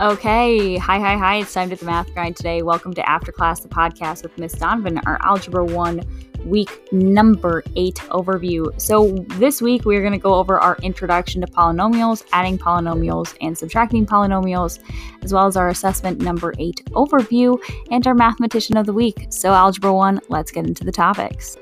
Okay, hi, hi, hi. It's time to the math grind today. Welcome to After Class, the podcast with Miss Donovan, our Algebra 1 week number 8 overview. So, this week we're going to go over our introduction to polynomials, adding polynomials, and subtracting polynomials, as well as our assessment number 8 overview and our mathematician of the week. So, Algebra 1, let's get into the topics.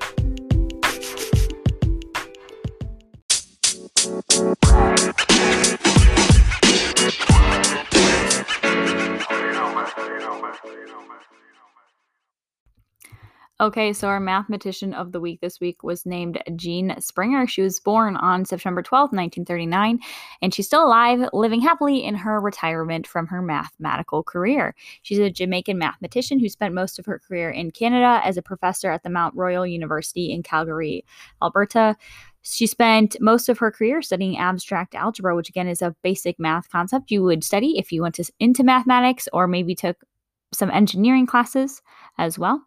Okay, so our mathematician of the week this week was named Jean Springer. She was born on September 12, 1939, and she's still alive, living happily in her retirement from her mathematical career. She's a Jamaican mathematician who spent most of her career in Canada as a professor at the Mount Royal University in Calgary, Alberta. She spent most of her career studying abstract algebra, which again is a basic math concept you would study if you went to, into mathematics or maybe took some engineering classes as well.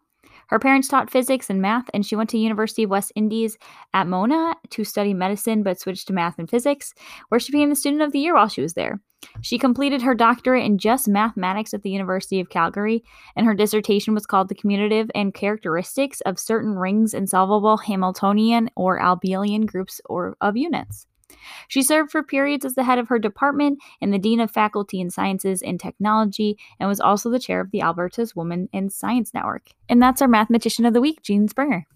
Her parents taught physics and math, and she went to University of West Indies at Mona to study medicine, but switched to math and physics, where she became the student of the year while she was there. She completed her doctorate in just mathematics at the University of Calgary, and her dissertation was called The Commutative and Characteristics of Certain Rings in Solvable Hamiltonian or Abelian Groups or of Units. She served for periods as the head of her department and the Dean of Faculty in Sciences and Technology, and was also the chair of the Alberta's Women in Science Network. And that's our mathematician of the week, Jean Springer.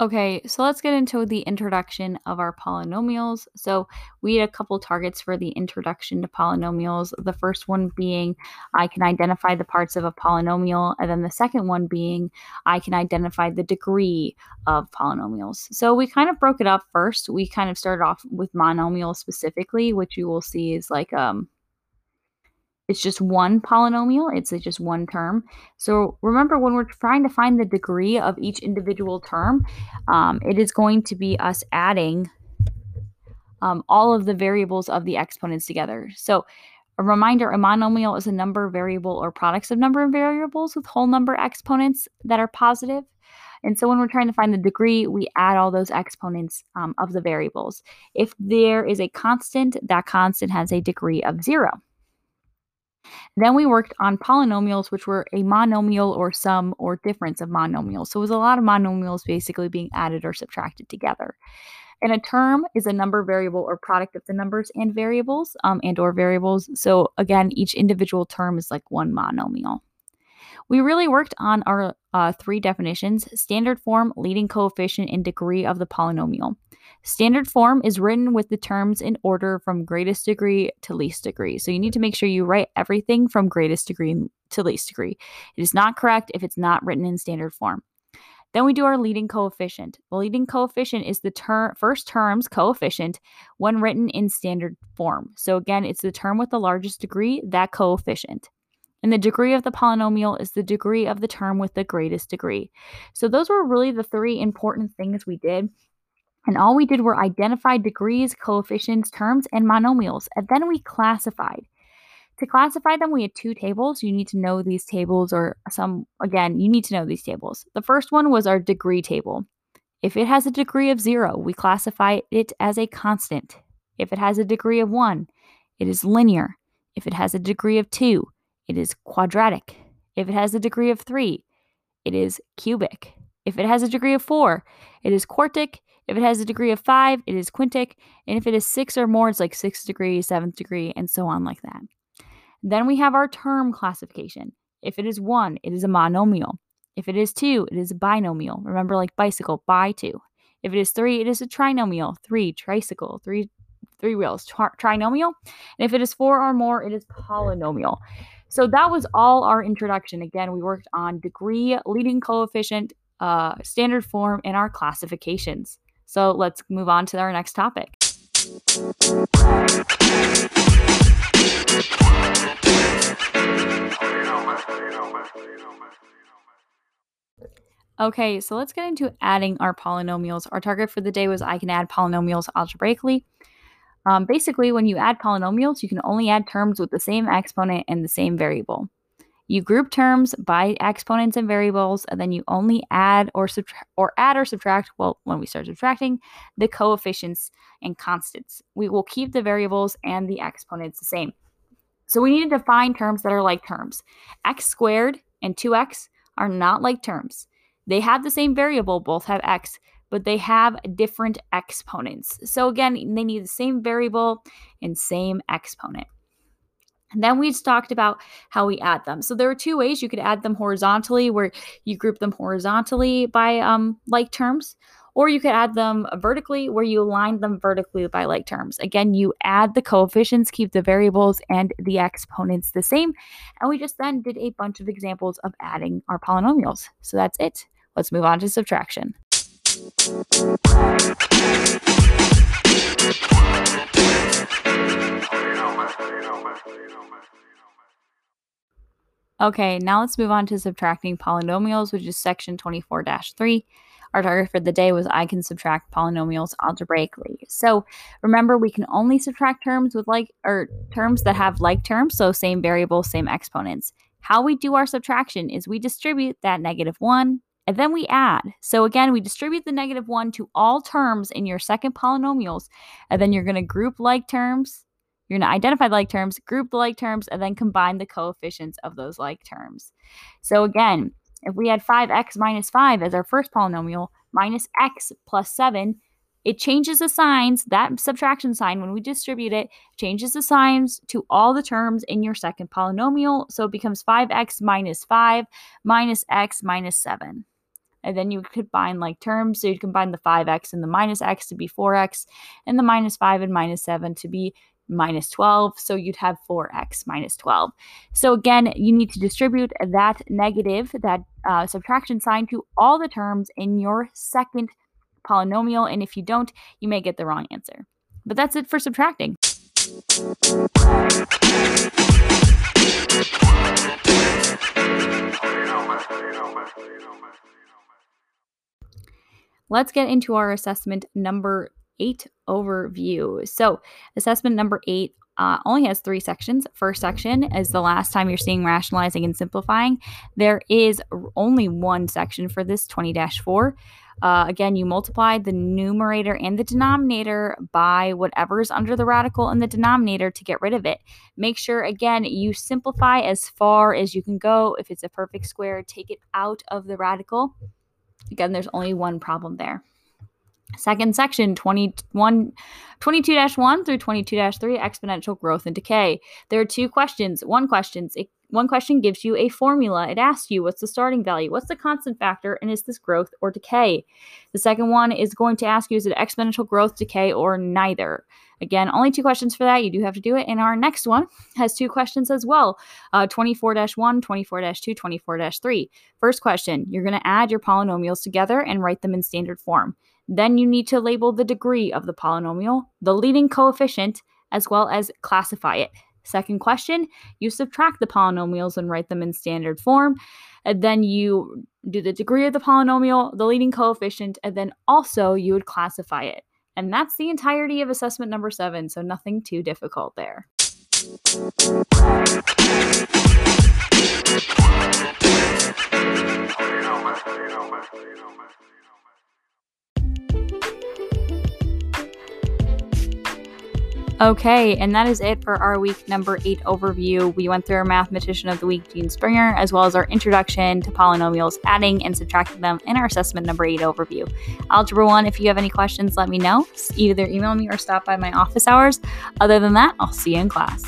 Okay, so let's get into the introduction of our polynomials. So we had a couple targets for the introduction to polynomials. The first one being I can identify the parts of a polynomial, and then the second one being I can identify the degree of polynomials. So we kind of broke it up first. We kind of started off with monomials specifically, which you will see is like um it's just one polynomial, it's just one term. So remember, when we're trying to find the degree of each individual term, um, it is going to be us adding um, all of the variables of the exponents together. So a reminder, a monomial is a number variable or products of number variables with whole number exponents that are positive. And so when we're trying to find the degree, we add all those exponents um, of the variables. If there is a constant, that constant has a degree of zero. Then we worked on polynomials, which were a monomial or sum or difference of monomials. So it was a lot of monomials basically being added or subtracted together. And a term is a number variable or product of the numbers and variables um, and or variables. So again, each individual term is like one monomial. We really worked on our uh, three definitions standard form, leading coefficient, and degree of the polynomial. Standard form is written with the terms in order from greatest degree to least degree. So you need to make sure you write everything from greatest degree to least degree. It is not correct if it's not written in standard form. Then we do our leading coefficient. The leading coefficient is the ter- first term's coefficient when written in standard form. So again, it's the term with the largest degree, that coefficient. And the degree of the polynomial is the degree of the term with the greatest degree. So those were really the three important things we did. And all we did were identify degrees, coefficients, terms, and monomials. And then we classified. To classify them, we had two tables. You need to know these tables, or some, again, you need to know these tables. The first one was our degree table. If it has a degree of zero, we classify it as a constant. If it has a degree of one, it is linear. If it has a degree of two, it is quadratic. If it has a degree of 3, it is cubic. If it has a degree of 4, it is quartic. If it has a degree of 5, it is quintic. And if it is 6 or more, it's like 6th degree, 7th degree, and so on like that. Then we have our term classification. If it is 1, it is a monomial. If it is 2, it is a binomial. Remember, like bicycle, bi 2. If it is 3, it is a trinomial. 3, tricycle, 3, three wheels, tri- trinomial. And if it is 4 or more, it is polynomial. So that was all our introduction. Again, we worked on degree, leading coefficient, uh, standard form, and our classifications. So let's move on to our next topic. Okay, so let's get into adding our polynomials. Our target for the day was I can add polynomials algebraically. Um, basically, when you add polynomials, you can only add terms with the same exponent and the same variable. You group terms by exponents and variables, and then you only add or subtract or add or subtract. Well, when we start subtracting, the coefficients and constants. We will keep the variables and the exponents the same. So we need to define terms that are like terms. X squared and 2x are not like terms. They have the same variable, both have x, but they have different exponents. So again, they need the same variable and same exponent. And then we just talked about how we add them. So there are two ways you could add them horizontally, where you group them horizontally by um, like terms, or you could add them vertically, where you align them vertically by like terms. Again, you add the coefficients, keep the variables and the exponents the same. And we just then did a bunch of examples of adding our polynomials. So that's it. Let's move on to subtraction. Okay, now let's move on to subtracting polynomials, which is section 24 3. Our target for the day was I can subtract polynomials algebraically. So remember, we can only subtract terms with like, or terms that have like terms, so same variables, same exponents. How we do our subtraction is we distribute that negative 1 and then we add. So again, we distribute the negative 1 to all terms in your second polynomials, and then you're going to group like terms you're going to identify like terms, group the like terms, and then combine the coefficients of those like terms. So again, if we had 5x minus 5 as our first polynomial, minus x plus 7, it changes the signs, that subtraction sign, when we distribute it, changes the signs to all the terms in your second polynomial. So it becomes 5x minus 5 minus x minus 7. And then you could combine like terms. So you'd combine the 5x and the minus x to be 4x, and the minus 5 and minus 7 to be minus 12. So you'd have 4x minus 12. So again, you need to distribute that negative, that uh, subtraction sign to all the terms in your second polynomial. And if you don't, you may get the wrong answer. But that's it for subtracting. Let's get into our assessment number eight overview. So, assessment number eight uh, only has three sections. First section is the last time you're seeing rationalizing and simplifying. There is only one section for this 20 4. Uh, again, you multiply the numerator and the denominator by whatever is under the radical in the denominator to get rid of it. Make sure, again, you simplify as far as you can go. If it's a perfect square, take it out of the radical. Again, there's only one problem there. Second section 21, 22-1 through 22-3 exponential growth and decay. There are two questions. One question, it, one question gives you a formula. It asks you what's the starting value, what's the constant factor, and is this growth or decay? The second one is going to ask you is it exponential growth, decay, or neither? Again, only two questions for that. You do have to do it. And our next one has two questions as well uh, 24 1, 24 2, 24 3. First question you're going to add your polynomials together and write them in standard form. Then you need to label the degree of the polynomial, the leading coefficient, as well as classify it. Second question, you subtract the polynomials and write them in standard form. And then you do the degree of the polynomial, the leading coefficient, and then also you would classify it. And that's the entirety of assessment number seven, so nothing too difficult there. Okay, and that is it for our week number eight overview. We went through our mathematician of the week, Jean Springer, as well as our introduction to polynomials, adding and subtracting them in our assessment number eight overview. Algebra one, if you have any questions, let me know. Either email me or stop by my office hours. Other than that, I'll see you in class.